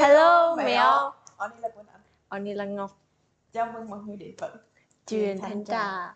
Hello mèo Oni là Quỳnh Anh Oni là Ngọc Chào mừng mọi người đến với Truyền thanh trà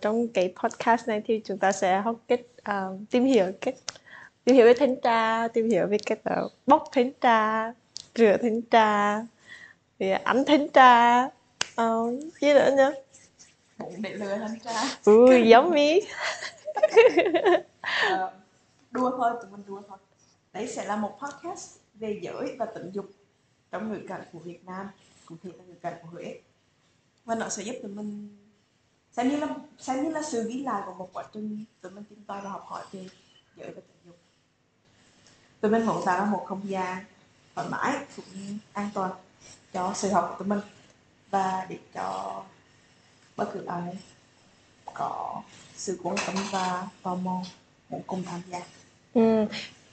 trong cái podcast này thì chúng ta sẽ học cách uh, tìm hiểu cách tìm hiểu về thanh trà tìm hiểu về cách uh, bóc thanh trà rửa thanh trà thì ăn thanh trà uh, gì nữa nhá? Bụng để lừa thanh tra. Ui yummy uh, đua thôi tụi mình đua thôi. Đấy sẽ là một podcast về giới và tình dục trong ngữ cảnh của Việt Nam cụ thể là ngữ cảnh của Huế. Và nó sẽ giúp tụi mình xem như là xem như là sự ghi lại của một quá trình tụi mình tìm tòi và học hỏi về giới và tình dục. Tụi mình muốn tạo ra một không gian thoải mái cũng như an toàn cho sự học của tụi mình và để cho bất cứ ai có sự quan tâm và tò mò muốn cùng tham gia. Ừ.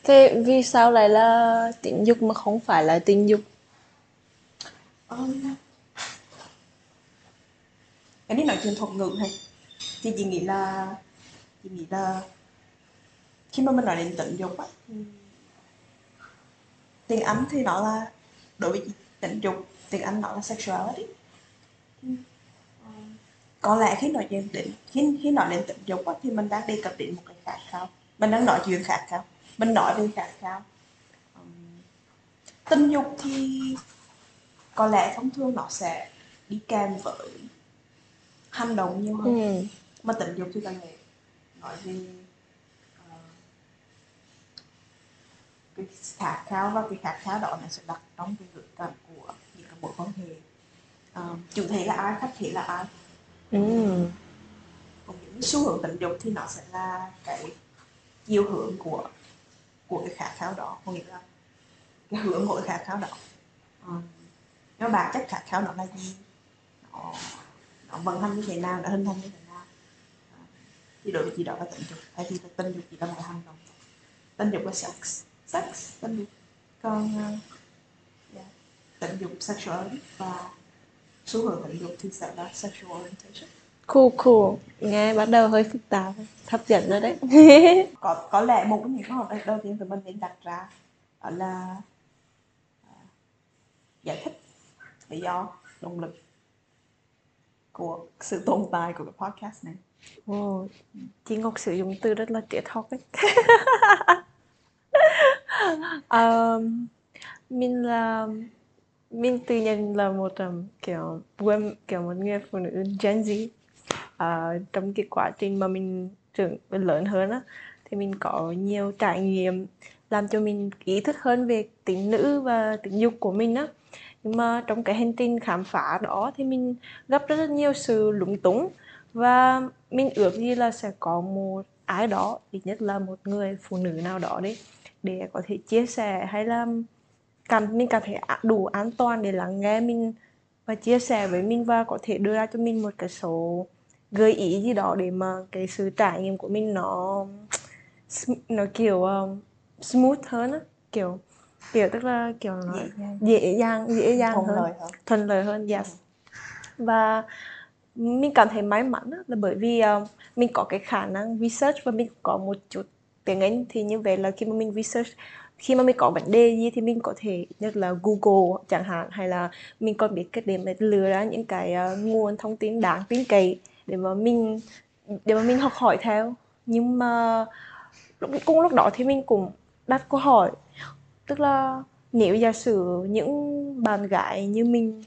thế vì sao lại là tình dục mà không phải là tình dục? Um, cái này nói chuyện thuật ngữ này. Thì chị nghĩ là chị nghĩ là khi mà mình nói đến tận dục á thì tiếng Anh thì nó là đối với tình dục tiếng Anh nó là sexuality. Có lẽ khi nói chuyện đến khi khi nói đến tình dục á, thì mình đang đề cập đến một cái khát khao mình đang nói chuyện khát khao mình nói về khát khao tình dục thì có lẽ thông thường nó sẽ đi kèm với hành động nhiều hơn ừ. mà tình dục thì ta nghĩ nói về uh, cái khát khao và cái khát khao đó nó sẽ đặt trong cái ngữ cảnh của những cái mối quan hệ uh, chủ thể là ai khách thể là ai Ừ. còn những xu hướng tình dục thì nó sẽ là cái chiều hướng của của cái khát khao đó có nghĩa là cái hướng của cái khát khao đó um, nếu bản chất khát khao nó là gì nó, nó vận hành như thế nào nó hình thành như thế nào? Thì đối với chị đó là tình dục. Hay thì tình dục chỉ là một hành động tình dục là sex sex tình dục. Còn uh, yeah, tình dục sexual và xu hướng tình dục thì sẽ là sexual orientation. Cool cool. Nghe bắt đầu hơi phức tạp hấp dẫn rồi đấy. Có có lẽ một trong những câu hỏi đầu tiên tụi mình nên đặt ra đó là à, giải thích lý do động lực của sự tồn tại của cái podcast này wow. chị Ngọc sử dụng từ rất là triết học ấy. um, mình là mình tự nhận là một um, kiểu kiểu một người phụ nữ Gen Z uh, trong cái quá trình mà mình trưởng lớn hơn á thì mình có nhiều trải nghiệm làm cho mình ý thức hơn về tính nữ và tính dục của mình á nhưng mà trong cái hành trình khám phá đó thì mình gặp rất rất nhiều sự lúng túng. Và mình ước gì là sẽ có một ai đó ít nhất là một người phụ nữ nào đó đấy để có thể chia sẻ hay là cảm mình cảm thấy đủ an toàn để lắng nghe mình và chia sẻ với mình và có thể đưa ra cho mình một cái số gợi ý gì đó để mà cái sự trải nghiệm của mình nó nó kiểu um, smooth hơn á kiểu kiểu tức là kiểu nó dễ dàng. dễ dàng thuận hơn lợi hơn. thuận lợi hơn yes và mình cảm thấy may mắn là bởi vì uh, mình có cái khả năng research và mình có một chút tiếng Anh. Thì như vậy là khi mà mình research khi mà mình có vấn đề gì thì mình có thể nhất là Google chẳng hạn hay là mình còn biết cách để mà lựa ra những cái uh, nguồn thông tin đáng tin cậy để mà mình để mà mình học hỏi theo. Nhưng mà lúc cùng lúc đó thì mình cũng đặt câu hỏi tức là nếu giả sử những bạn gái như mình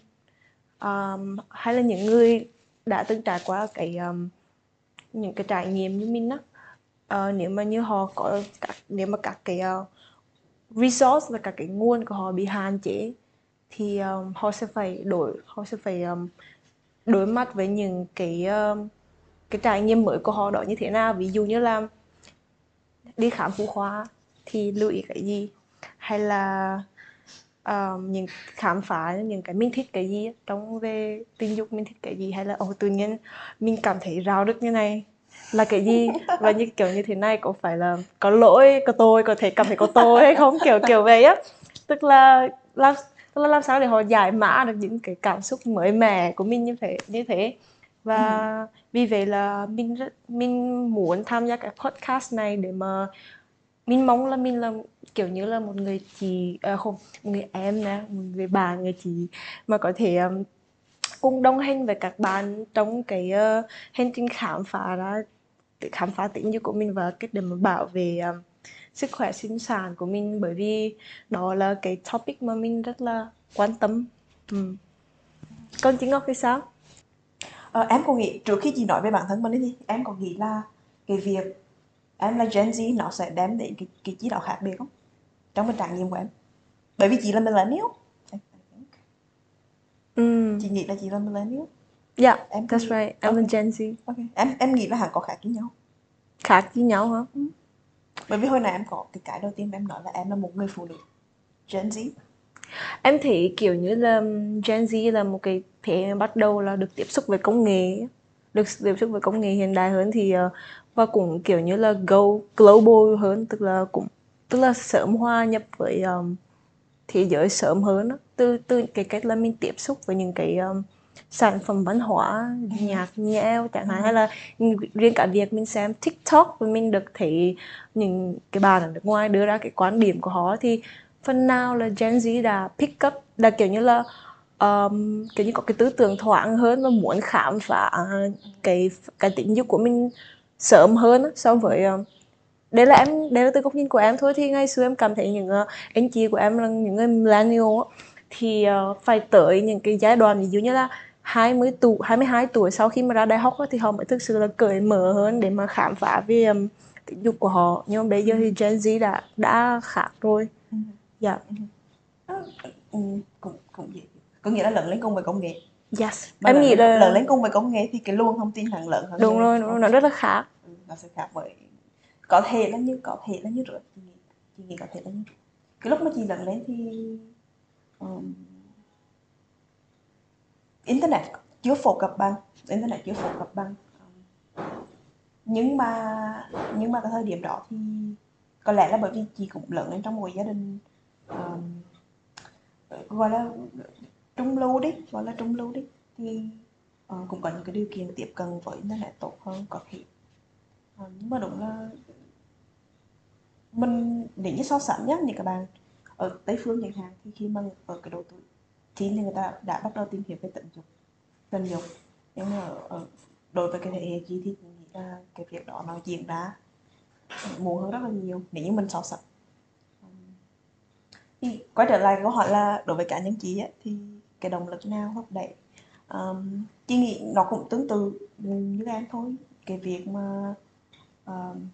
um, hay là những người đã từng trải qua cái um, những cái trải nghiệm như mình á uh, nếu mà như họ có các nếu mà các cái uh, resource và các cái nguồn của họ bị hạn chế thì um, họ sẽ phải đổi họ sẽ phải um, đối mặt với những cái um, cái trải nghiệm mới của họ đó như thế nào. Ví dụ như là đi khám phụ khoa thì lưu ý cái gì? Hay là ờ, những khám phá những cái mình thích cái gì trong về tình dục mình thích cái gì hay là ồ tự nhiên mình cảm thấy rào được như này là cái gì? Và như kiểu như thế này có phải là có lỗi có tôi có thể cảm thấy có tôi hay không? Kiểu kiểu vậy á. Tức là làm tức là làm sao để họ giải mã được những cái cảm xúc mới mẻ của mình như thế như thế. Và ừ. vì vậy là mình rất mình muốn tham gia cái podcast này để mà mình mong là mình là kiểu như là một người chị à, không một người em nè một người bà người chị mà có thể um, cùng đồng hành với các bạn trong cái uh, hành trình khám phá ra khám phá tính như của mình và cách để mà bảo vệ um, sức khỏe sinh sản của mình. Bởi vì đó là cái topic mà mình rất là quan tâm. Ừ. còn chị Ngọc thì sao? À, em còn nghĩ trước khi chị nói về bản thân mình đi em còn nghĩ là cái việc em là Gen Z nó sẽ đem đến cái cái gì đó khác biệt không trong cái trải nghiệm của em. Bởi vì chị là millennial. Mm. chị nghĩ là chị là millennial. Yeah em that's right. Em okay. là Gen Z. Okay. em em nghĩ là hẳn có khác với nhau. Khác với nhau hả? Ừ. bởi vì hồi nãy em có cái cái đầu tiên em nói là em là một người phụ nữ. Gen Z. Em thấy kiểu như là Gen Z là một cái thế bắt đầu là được tiếp xúc với công nghệ được tiếp xúc với công nghệ hiện đại hơn thì uh, và cũng kiểu như là go global hơn tức là cũng tức là sớm hòa nhập với um, thế giới sớm hơn đó. từ từ cái cách là mình tiếp xúc với những cái um, sản phẩm văn hóa nhạc nhẽo chẳng hạn hay là riêng cả việc mình xem tiktok và mình được thấy những cái bạn ở nước ngoài đưa ra cái quan điểm của họ thì phần nào là Gen Z đã pick up là kiểu như là um, kiểu như có cái tư tưởng thoáng hơn và muốn khám phá cái cái tính dục của mình sớm hơn so với uh, đây là em đây là từ góc nhìn của em thôi. Thì ngày xưa em cảm thấy những uh, anh chị của em là những người millennial thì uh, phải tới những cái giai đoạn ví dụ như là 20 tuổi 22 tuổi sau khi mà ra đại học thì họ mới thực sự là cởi mở hơn để mà khám phá về um, tình dục của họ. Nhưng mà bây giờ thì Gen Z đã đã khác rồi. Ừ. dạ. Yeah. ừ, cũng cũng vậy có nghĩa là lớn lên cùng với công nghệ yes. Mà em nghĩ là lớn lên cùng với công nghệ thì cái luồng thông tin hàng lớn hơn đúng rồi đúng rồi nó rất là khác. Ừ, nó sẽ khác với có thể là như có thể là như rửa chị nghĩ chị nghĩ có thể là như cái lúc mà chị lớn lên thì um, internet chưa phổ cập bằng internet chưa phổ cập bằng. Nhưng mà nhưng mà cái thời điểm đó thì có lẽ là bởi vì chị cũng lớn lên trong một gia đình um, gọi là trung lưu đi gọi là trung lưu đi. Thì uh, cũng có những cái điều kiện tiếp cận với internet tốt hơn có thể uh, à, nhưng mà đúng là mình để như so sánh nhá những các bạn ở tây phương chẳng hạn thì khi mà ở cái độ tuổi thì người ta đã bắt đầu tìm hiểu về tình dục tình dục nhưng mà ở, đối với cái thế hệ chị thì nghĩ là cái việc đó nó diễn ra muộn hơn rất là nhiều nếu như mình so sánh. Thì quay trở lại câu hỏi là đối với cá nhân chị ấy, thì cái động lực nào thúc đẩy um, chị nghĩ nó cũng tương tự như em thôi cái việc mà um,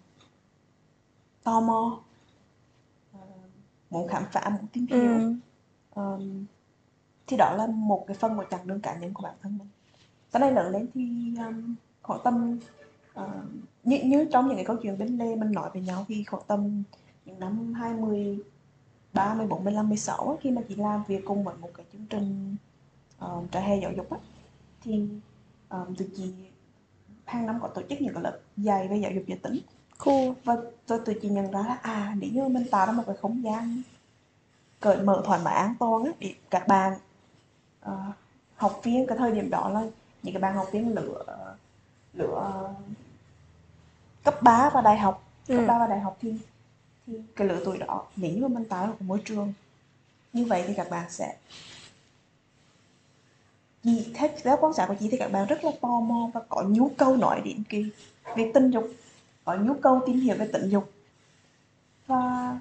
tò mò uh, muốn khám phá muốn tìm hiểu ừ. um, thì đó là một cái phần của chặng đường cá nhân của bản thân mình sau này lớn lên thì um, khoảng tầm uh, như, như trong những cái câu chuyện bên lê mình nói về nhau thì khoảng tầm những năm 20 30, 40, 56 khi mà chị làm việc cùng với một cái chương trình uh, trại hè giáo dục á, thì um, tụi chị hàng năm có tổ chức những cái lớp dạy về giáo dục giới tính cool. và tôi tụi chị nhận ra là à nếu như mình tạo ra một cái không gian cởi mở thoải mái an toàn á để các bạn uh, học viên cái thời điểm đó là những cái bạn học viên lựa lựa cấp 3 và đại học cấp ừ. 3 và đại học thì thì cái lứa tuổi đó nếu như mình tạo một môi trường như vậy thì các bạn sẽ gì theo, theo quan sát của chị thì các bạn rất là tò mò và có nhu cầu nói đến cái về tình dục có nhu cầu tìm hiểu về tình dục. Và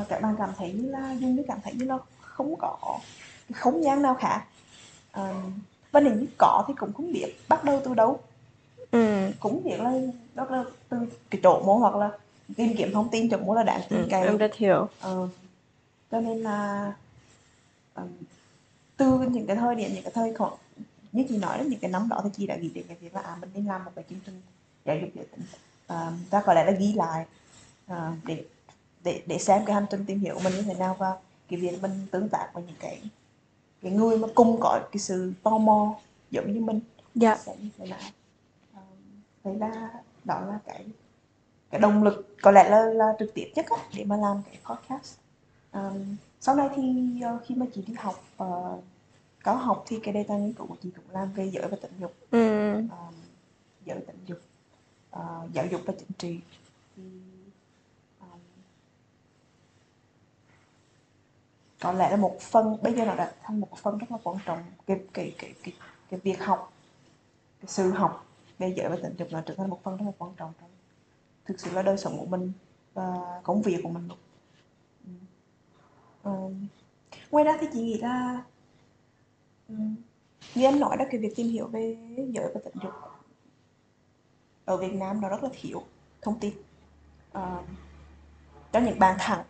uh, các bạn cảm thấy như là dường như cảm thấy như là không có không gian nào khác. Uh, và nếu như có thì cũng không biết bắt đầu từ đâu. Ừ. cũng biết là đó là từ cái chỗ mô hoặc là tìm kiếm thông tin chỗ mô là đáng tin ừ, cậy em rất hiểu. Ờ, cho nên là um, từ những cái thời điểm những cái thời khoảng như chị nói đó những cái năm đó thì chị đã nghĩ đến cái việc là à mình nên làm một cái chương trình giáo dục giới tính. À, ta có lẽ là ghi lại à, để để để xem cái hành trình tìm hiểu của mình như thế nào và cái việc mình tương tác với những cái cái người mà cùng có cái sự tò mò giống như mình. Dạ. Sẽ như thế nào? Um, đấy là đó là cái cái động lực có lẽ là là trực tiếp nhất á, để mà làm cái podcast. Um, sau này thì uh, khi mà chị đi học uh, cao học thì cái tài nghiên cứu của chị cũng làm về giới và tình dục ừ. um, giới tình dục uh, giáo dục và chính trị. Thì um, có lẽ là một phần bây giờ nó đã thành một phần rất là quan trọng cái cái cái cái, cái việc học cái sự học về giới và tình dục nó trở thành một phần rất là quan trọng trong thực sự là đời sống của mình và công việc của mình. Ừ. Um, ngoài ra thì chị nghĩ là um, như em nói đó cái việc tìm hiểu về giới và tình dục ở Việt Nam nó rất là thiếu thông tin uh, cho những bạn thẳng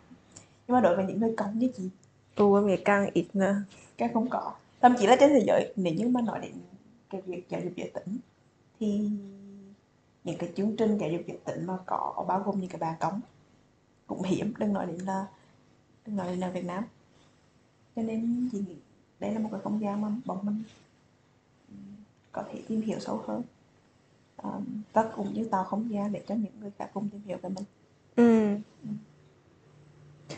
nhưng mà đối với những người cống như chị Ồ, em nghĩ càng ít nữa. cái không có. Thậm chí là trên thế giới nếu như mà nói đến cái việc giáo dục giới tính thì những cái chương trình giáo dục giới tính mà có bao gồm những cái bà cống. Cũng hiếm đừng nói đến là đừng nói đến là Việt Nam. Cho nên chị nghĩ đây là một cái không gian mà bọn mình có thể tìm hiểu sâu hơn. Um, và cũng như tạo không gian để cho những người khác cùng tìm hiểu về mình. Ừ.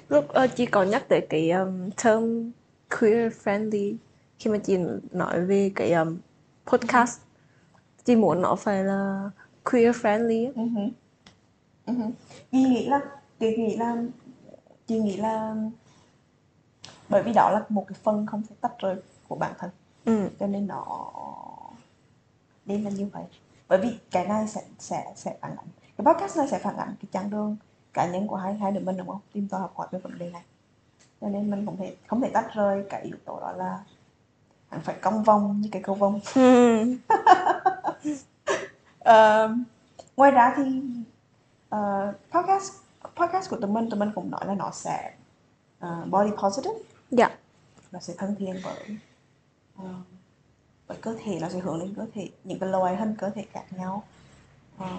lúc uh, chị có nhắc tới cái um, term queer friendly khi mà chị nói về cái um, podcast. Chị muốn nó phải là queer friendly. Ừ hử. Ừ hử. chị nghĩ là chị nghĩ là chị nghĩ là bởi vì đó là một cái phần không thể tách rời của bản thân ừ. cho nên nó nên là như vậy bởi vì cái này sẽ sẽ sẽ phản ánh cái podcast này sẽ phản ánh cái chặng đường cá nhân của hai hai đứa mình đúng không tìm tòi học hỏi về vấn đề này cho nên mình không thể không thể tách rời cái yếu tố đó là hẳn phải cong vòng như cái câu vòng Ờ, ngoài ra thì ờ, podcast podcast của tụi mình tụi mình cũng nói là nó sẽ ờ, body positive. Dạ. Nó sẽ thân thiện với ờ, với cơ thể nó sẽ hướng đến cơ thể những cái loài hình cơ thể khác nhau. Ờ,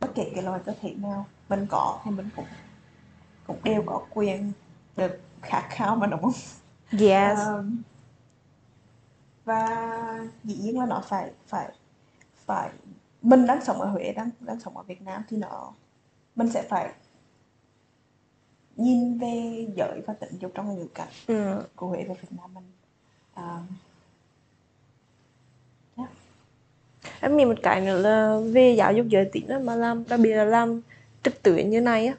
bất kể cái loài cơ thể nào mình có thì mình cũng cũng đều có quyền được khát khao mà đúng không? Yes. Ờ, và dĩ nhiên là nó phải phải phải mình đang sống ở Huế đang đang sống ở Việt Nam thì nó mình sẽ phải nhìn về giới và tình dục trong ngữ cảnh ừ. của Huế và Việt Nam mình yeah. em nghĩ một cái nữa là về giáo dục giới tính á, mà làm đặc biệt là làm trực tuyến như này á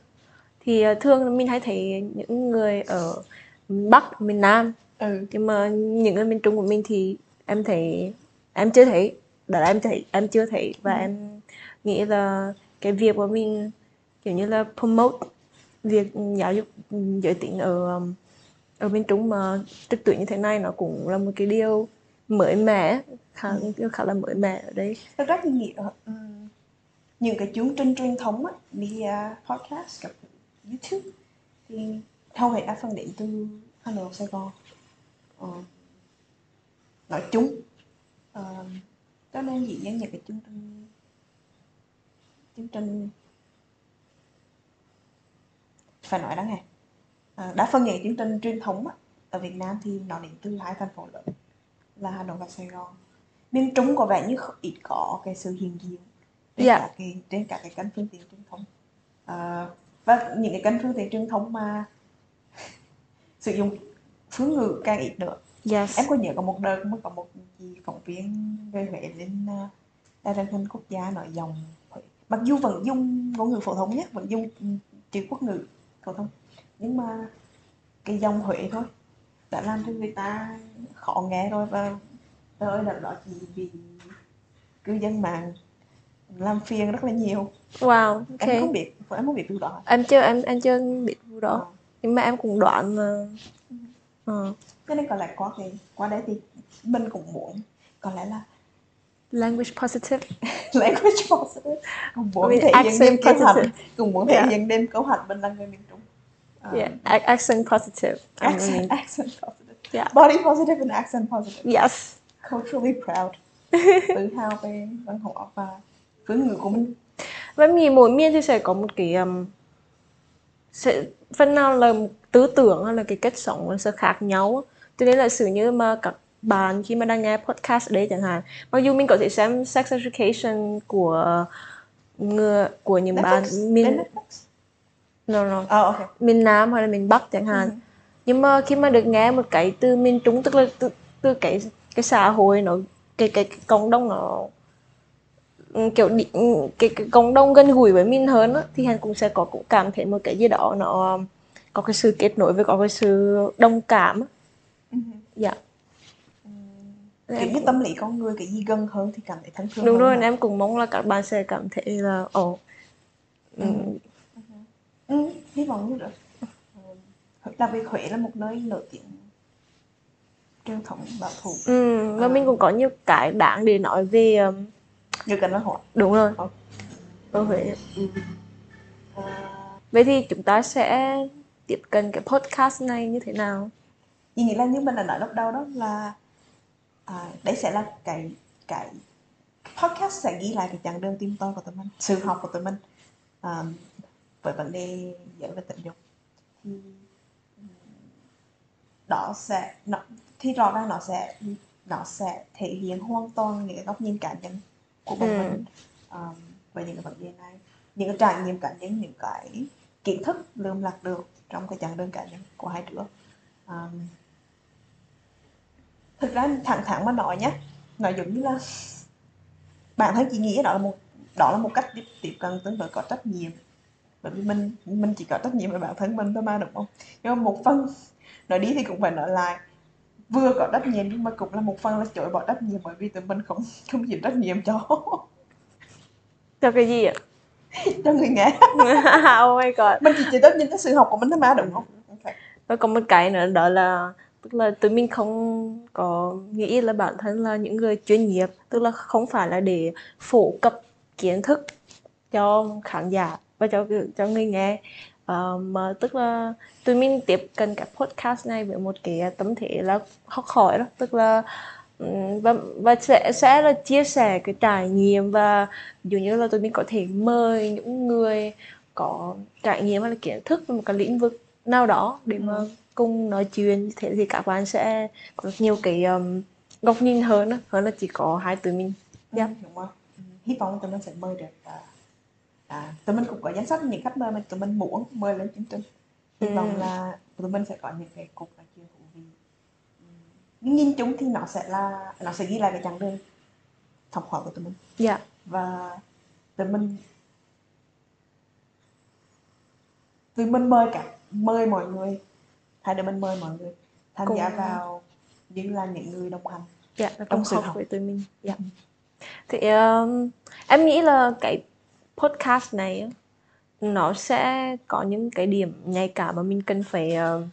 thì ờ, thường mình hay thấy những người ở Bắc miền Nam ừ nhưng mà những người miền Trung của mình thì em thấy em chưa thấy đó là em thấy em chưa thấy và Ừ. em nghĩ là cái việc mà mình kiểu như là promote việc giáo dục giới tính ở um, ở miền Trung mà trực tuyến như thế này nó cũng là một cái điều mới mẻ khá Ừ. khá là mới mẻ ở đây thực ra thì nghĩ ở ừm, những cái chương trình truyền thống á, media podcast กับ YouTube thì hầu hết đa phần đến từ Hà Nội Sài Gòn ờ, nói chung Ờ, cho nên dĩ nhiên những cái chương trình chương trình phải nói đó nghe. À, đa phần những cái chương trình truyền thống á, ở Việt Nam thì nó đến từ hai thành phố lớn là Hà Nội và Sài Gòn. Miền Trung có vẻ như ít có cái sự hiện diện trên Dạ. cả cái trên cả cái kênh phương tiện truyền thống à, và những cái kênh phương tiện truyền thống mà sử dụng phương ngữ càng ít nữa yes. Em có nhớ có một đợt mới có một chị phóng viên về Huế lên uh, đài truyền hình quốc gia nói dòng Huế. mặc dù vẫn dùng ngôn ngữ phổ thông nhé vẫn dùng chữ quốc ngữ phổ thông nhưng mà cái dòng Huế thôi đã làm cho người ta khó nghe rồi và trời ơi đợt đó chị bị cư dân mạng làm phiền rất là nhiều. Wow em ok. không biết em không biết từ đó. Em chưa em em chưa biết vụ đó. Ờ. nhưng mà em cũng đoán là ờ, cho nên có lẽ qua cái qua đấy thì mình cũng muốn. Có lẽ là language positive. Language positive. Cũng muốn thể hiện kiêu hãnh positive. cũng muốn thể Yeah. hiện niềm kiêu hãnh mình là người miền Trung. Ờ, yeah ac- accent positive. I accent, mean, accent positive. Yeah. Body positive and accent positive. Yes. Culturally proud. Tự hào về văn hóa và phương ngữ của mình. Và em nghĩ mỗi miền thì sẽ có một cái um, sẽ phần nào là một tư tưởng hay là cái cách sống nó sẽ khác nhau cho nên là sự như mà các bạn khi mà đang nghe podcast ở đây chẳng hạn mặc dù mình có thể xem sex education của người của những bạn mình no no. Oh, okay. miền Nam hoặc là miền Bắc chẳng hạn. Ừ. nhưng mà khi mà được nghe một cái từ miền Trung tức là từ, từ cái cái xã hội nó cái cái, cái cộng đồng nó ừ, kiểu đi, ừ, cái, cái cộng đồng gần gũi với mình hơn á, thì hắn cũng sẽ có cũng cảm thấy một cái gì đó nó có cái sự kết nối với có cái sự đồng cảm ừ. dạ. Kiểu như tâm lý con người cái gì gần hơn thì cảm thấy thân thương đúng rồi em cũng mong là các bạn sẽ cảm thấy là ồ. Oh, ừ. ừ. hy vọng như được đặc biệt Huế là một nơi nổi tiếng truyền thống bảo thủ. Ừ, và à. mình cũng có nhiều cái đáng để nói về um... như cần văn hóa đúng rồi. Ở Huế. Ừ. à... vậy thì chúng ta sẽ tiếp cận cái podcast này như thế nào Chị nghĩ là như mình đã nói lúc đầu đó là à, đấy sẽ là cái cái podcast sẽ ghi lại cái chặng đường tìm tòi của tụi mình sự học của tụi mình à, với vấn đề giới và tình dục thì đó sẽ nó thì rõ ràng nó sẽ nó sẽ thể hiện hoàn toàn những cái góc nhìn cá nhân của bọn ừ. mình um, về những cái vấn đề này những cái trải nghiệm cá nhân những cái kiến thức lượm lặt được trong cái chặng đường cá nhân của hai đứa. Um, thực ra thẳng thắn mà nói nhé nói giống như là bản thân chị nghĩ đó là một đó là một cách tiếp, tiếp cận tương đối có trách nhiệm. Bởi vì mình mình chỉ có trách nhiệm với bản thân mình thôi mà đúng không? Nhưng mà một phần nói đi thì cũng phải nói lại vừa có trách nhiệm nhưng mà cũng là một phần là chối bỏ trách nhiệm bởi vì tụi mình không không chịu trách nhiệm cho. Cho cái gì ạ? cho người nghe oh my god. Mình chỉ chịu trách nhiệm cho sự học của mình thôi mà đúng không? Okay. và còn một cái nữa đó là tức là tụi mình không có nghĩ là bản thân là những người chuyên nghiệp tức là không phải là để phổ cập kiến thức cho khán giả và cho cho người nghe uh, mà tức là tụi mình tiếp cận cái podcast này với một cái tâm thế là học hỏi đó tức là và và sẽ sẽ là chia sẻ cái trải nghiệm và dụ như là tụi mình có thể mời những người có trải nghiệm hay là kiến thức về một cái lĩnh vực nào đó để mà ừ. cùng nói chuyện thế thì các bạn sẽ có nhiều cái um, góc nhìn hơn hơn là chỉ có hai tụi mình ừ, yeah. đúng không ừ, hy vọng tụi mình sẽ mời được uh, à, tụi mình cũng có danh sách những khách mời mà tụi mình muốn mời lên chương trình hy ừ. vọng là tụi mình sẽ có những cái cuộc nói chuyện nhưng nhìn chung thì nó sẽ là nó sẽ ghi lại cái chặng đường học hỏi của tụi mình. Dạ. Yeah. và tụi mình tụi mình mời cả mời mọi người. Hai đứa mình mời mọi người tham Cùng... gia vào như là những người đồng hành dạ trong sự học với tụi mình. Dạ. Thì um, em nghĩ là cái podcast này nó sẽ có những cái điểm nhạy cảm mà mình cần phải uh,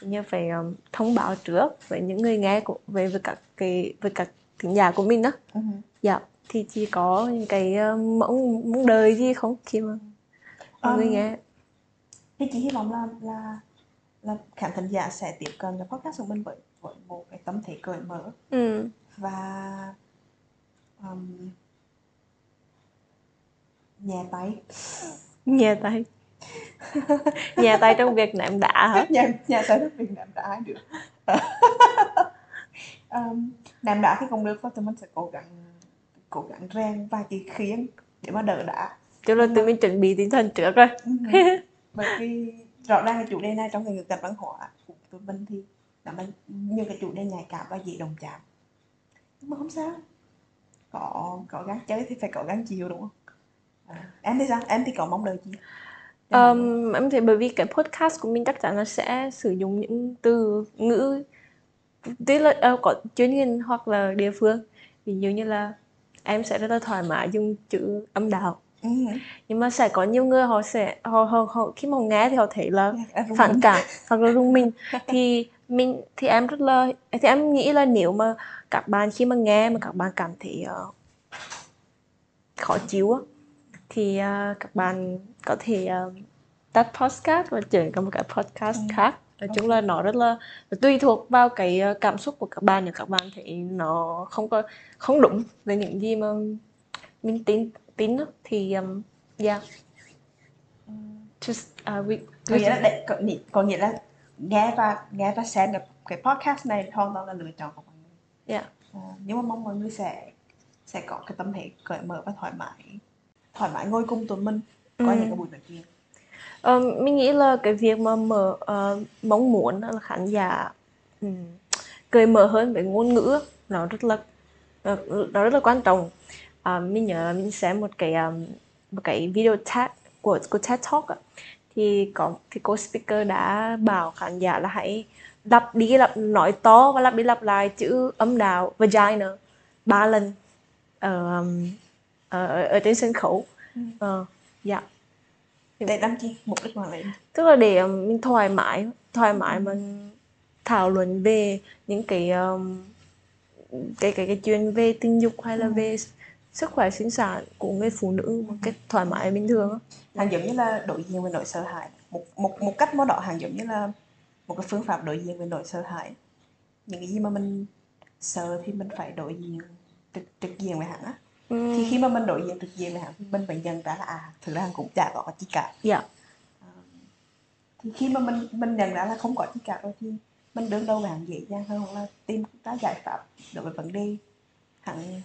như phải um, thông báo trước với những người nghe của về với các cái với các thính giả của mình đó uh-huh. dạ thì chỉ có những cái uh, mong mong đời gì không khi mà mọi um, người nghe? Thì chị hy vọng là là là khán thính giả sẽ tiếp cận cái podcast của mình với với một cái tâm thế cởi mở. Ừ. và um, nhà tay. Nhà tay nhà tay trong việc ném đá hả? Nhà, nhà tay trong việc ném đá được. Um, ném đá thì không được tụi mình sẽ cố gắng cố gắng rèn vài cái khiên để mà đỡ đá. Cho nên tụi mình chuẩn bị tinh thần trước rồi. Ừ. Bởi vì rõ ràng là chủ đề này trong cái ngữ cảnh văn hóa của tụi mình thì là mình như cái chủ đề nhạy cảm và dễ đồng chạm. Nhưng mà không sao. Có có gắn chơi thì phải có gắn chiều đúng không? À, em thì sao? Em thì có mong đợi gì um, em thấy bởi vì cái podcast của mình chắc chắn là sẽ sử dụng những từ ngữ tức là uh, có chuyên ngành hoặc là địa phương. Ví dụ như là em sẽ rất là thoải mái dùng chữ âm đạo. Ừ. nhưng mà sẽ có nhiều người họ sẽ họ, họ, họ khi mà nghe thì họ thấy là dạ, phản cảm hoặc là rung mình. Thì mình thì em rất là thì em nghĩ là nếu mà các bạn khi mà nghe mà các bạn cảm thấy uh, khó chịu thì uh, các bạn có thể uh, tắt podcast và chuyển qua một cái podcast ừ. khác. Nói chung là nó rất là tùy thuộc vào cái cảm xúc của các bạn. Nếu các bạn thấy nó không có không đúng với những gì mà mình tin tin thì um, yeah just uh, we, có nghĩa là để, có, có nghĩa là nghe và nghe và xem cái, cái podcast này hoàn toàn là lựa chọn của mọi người. Dạ. À, nhưng mà mong mọi người sẽ sẽ có cái tâm thế cởi mở và thoải mái thoải mái ngồi cùng tụi mình có Ừ. những cái buổi nói chuyện Ờ, mình nghĩ là cái việc mà mở ờ, mong muốn là khán giả ừm, cởi mở hơn với ngôn ngữ nó rất là nó, nó rất là quan trọng. À, mình nhớ mình xem một cái um, một cái video TED của của TED Talk á, thì có thì cô speaker đã bảo khán giả là hãy lặp đi lặp nói to và lặp đi lặp lại chữ âm đạo vagina ba lần. Um, ở, ở, ở trên sân khấu. Ờ dạ. Để làm chi mục đích hoàn lại tức là để um, mình thoải mái thoải mái mà thảo luận về những cái um, cái cái cái chuyện về tình dục hay là về sức khỏe sinh sản của người phụ nữ một cách thoải mái bình thường á. hàng giống như là đối diện với nỗi sợ hãi. Một một một cách nào đó hàng giống như là một cái phương pháp đối diện với nỗi sợ hãi. Những cái gì mà mình sợ thì mình phải đối diện trực trực diện với hắn á Thì khi mà mình đối diện trực diện thì mình phải nhận ra là à thực ra cũng chả có gì cả. Dạ. Thì khi mà mình mình nhận ra là không có gì cả rồi thì mình đầu với hắn dễ dàng hơn là tìm ra giải pháp đối với vấn đề hắn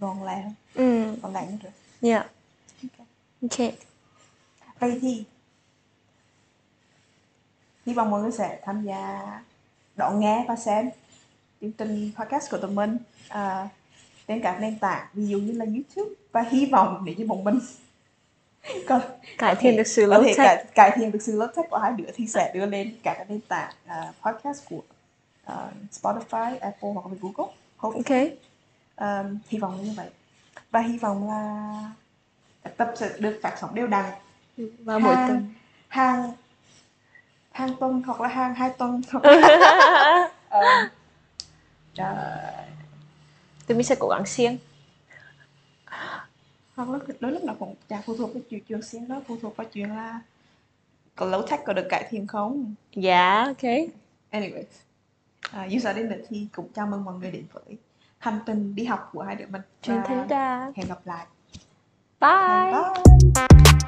gọn lẹ hơn. Ừm, gọn lẹ nhất rồi. Dạ. Ok. ok. Vậy thì hy vọng mọi người sẽ tham gia đón nghe và xem chương trình podcast của tụi mình. À, trên các nền tảng ví dụ như là YouTube và hy vọng nếu như bọn mình có cải thiện được sự lâu thể cải, cải thiện được sự lốt tech của hai đứa thì sẽ đưa lên các nền tảng à, podcast của à, Spotify, Apple hoặc là Google. Hope, ok. À, hy vọng như vậy. Và hy vọng là các tập sẽ được phát sóng đều đặn. Và mỗi hàng tuần. hàng hàng tuần hoặc là hàng hai tuần. Hoặc là Ờ, trời tụi mình sẽ cố gắng siêng. Hoặc là đôi lúc nó cũng chả phụ thuộc vào chuyện chuyện xuyên đó phụ thuộc vào chuyện là có low tech có được cải thiện không. Dạ ok. Anyway à, dù sao đến thì cũng chào mừng mọi người đến với hành trình đi học của hai đứa mình. Và thanh ra hẹn gặp lại. Bye. Bye